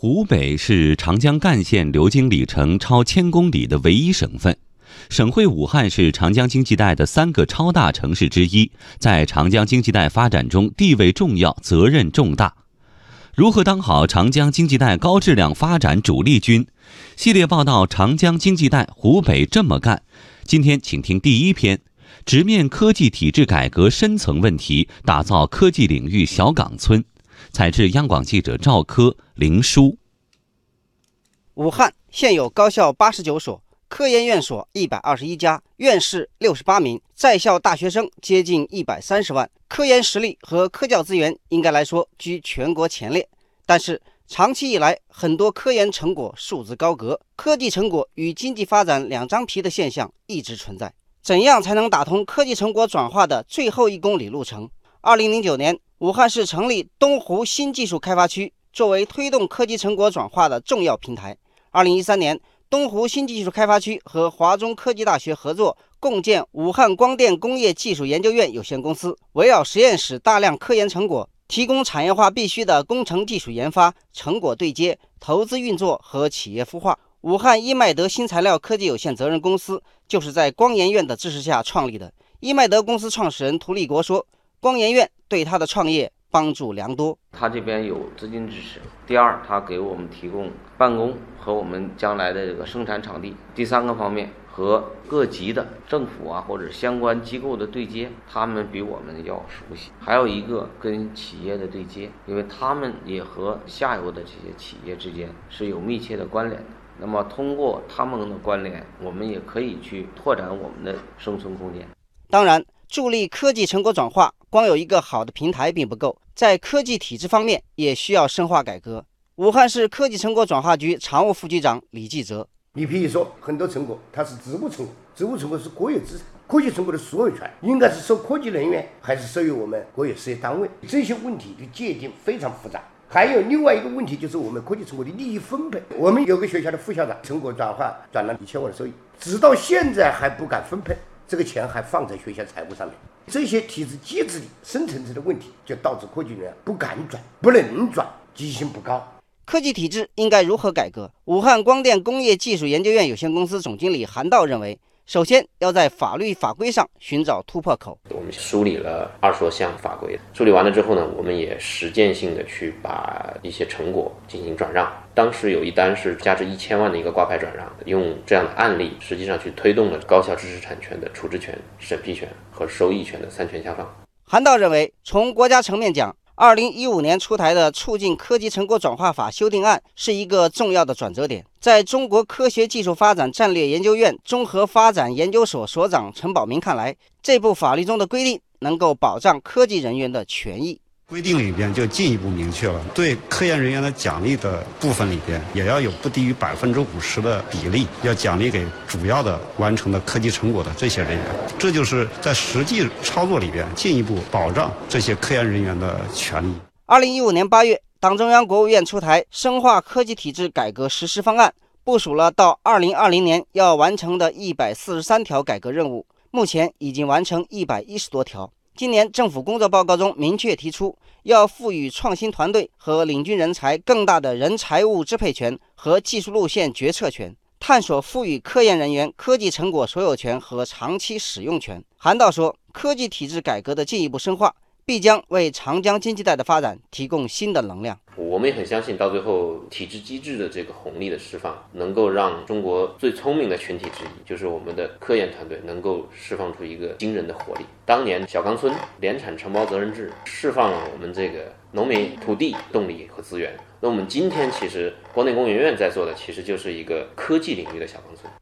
湖北是长江干线流经里程超千公里的唯一省份，省会武汉是长江经济带的三个超大城市之一，在长江经济带发展中地位重要、责任重大。如何当好长江经济带高质量发展主力军？系列报道《长江经济带湖北这么干》，今天请听第一篇：直面科技体制改革深层问题，打造科技领域小岗村。采自央广记者赵科、林书。武汉现有高校八十九所，科研院所一百二十一家，院士六十八名，在校大学生接近一百三十万，科研实力和科教资源应该来说居全国前列。但是长期以来，很多科研成果束之高阁，科技成果与经济发展两张皮的现象一直存在。怎样才能打通科技成果转化的最后一公里路程？二零零九年。武汉市成立东湖新技术开发区，作为推动科技成果转化的重要平台。二零一三年，东湖新技术开发区和华中科技大学合作，共建武汉光电工业技术研究院有限公司，围绕实验室大量科研成果，提供产业化必须的工程技术研发、成果对接、投资运作和企业孵化。武汉伊迈德新材料科技有限责任公司就是在光研院的支持下创立的。伊迈德公司创始人涂立国说。光研院对他的创业帮助良多。他这边有资金支持。第二，他给我们提供办公和我们将来的这个生产场地。第三个方面，和各级的政府啊或者相关机构的对接，他们比我们要熟悉。还有一个跟企业的对接，因为他们也和下游的这些企业之间是有密切的关联的。那么通过他们的关联，我们也可以去拓展我们的生存空间。当然。助力科技成果转化，光有一个好的平台并不够，在科技体制方面也需要深化改革。武汉市科技成果转化局常务副局长李继泽：你比如说，很多成果它是职务成果，职务成果是国有资产，科技成果的所有权应该是受科技人员还是属于我们国有事业单位？这些问题的界定非常复杂。还有另外一个问题就是我们科技成果的利益分配。我们有个学校的副校长，成果转化转了一千万的收益，直到现在还不敢分配。这个钱还放在学校财务上面，这些体制机制的深层次的问题，就导致科技人员不敢转、不能转、积极性不高。科技体制应该如何改革？武汉光电工业技术研究院有限公司总经理韩道认为。首先要在法律法规上寻找突破口。我们梳理了二十多项法规，梳理完了之后呢，我们也实践性的去把一些成果进行转让。当时有一单是价值一千万的一个挂牌转让，用这样的案例，实际上去推动了高校知识产权的处置权、审批权和收益权的三权下放。韩道认为，从国家层面讲。二零一五年出台的《促进科技成果转化法》修订案是一个重要的转折点。在中国科学技术发展战略研究院综合发展研究所所长陈宝明看来，这部法律中的规定能够保障科技人员的权益。规定里边就进一步明确了，对科研人员的奖励的部分里边，也要有不低于百分之五十的比例，要奖励给主要的完成的科技成果的这些人员。这就是在实际操作里边进一步保障这些科研人员的权利。二零一五年八月，党中央、国务院出台《深化科技体制改革实施方案》，部署了到二零二零年要完成的一百四十三条改革任务，目前已经完成一百一十多条。今年政府工作报告中明确提出，要赋予创新团队和领军人才更大的人财物支配权和技术路线决策权，探索赋予科研人员科技成果所有权和长期使用权。韩道说，科技体制改革的进一步深化。必将为长江经济带的发展提供新的能量。我们也很相信，到最后体制机制的这个红利的释放，能够让中国最聪明的群体之一，就是我们的科研团队，能够释放出一个惊人的活力。当年小岗村联产承包责任制释放了我们这个农民土地、动力和资源。那我们今天其实光电工研院在做的，其实就是一个科技领域的小岗村。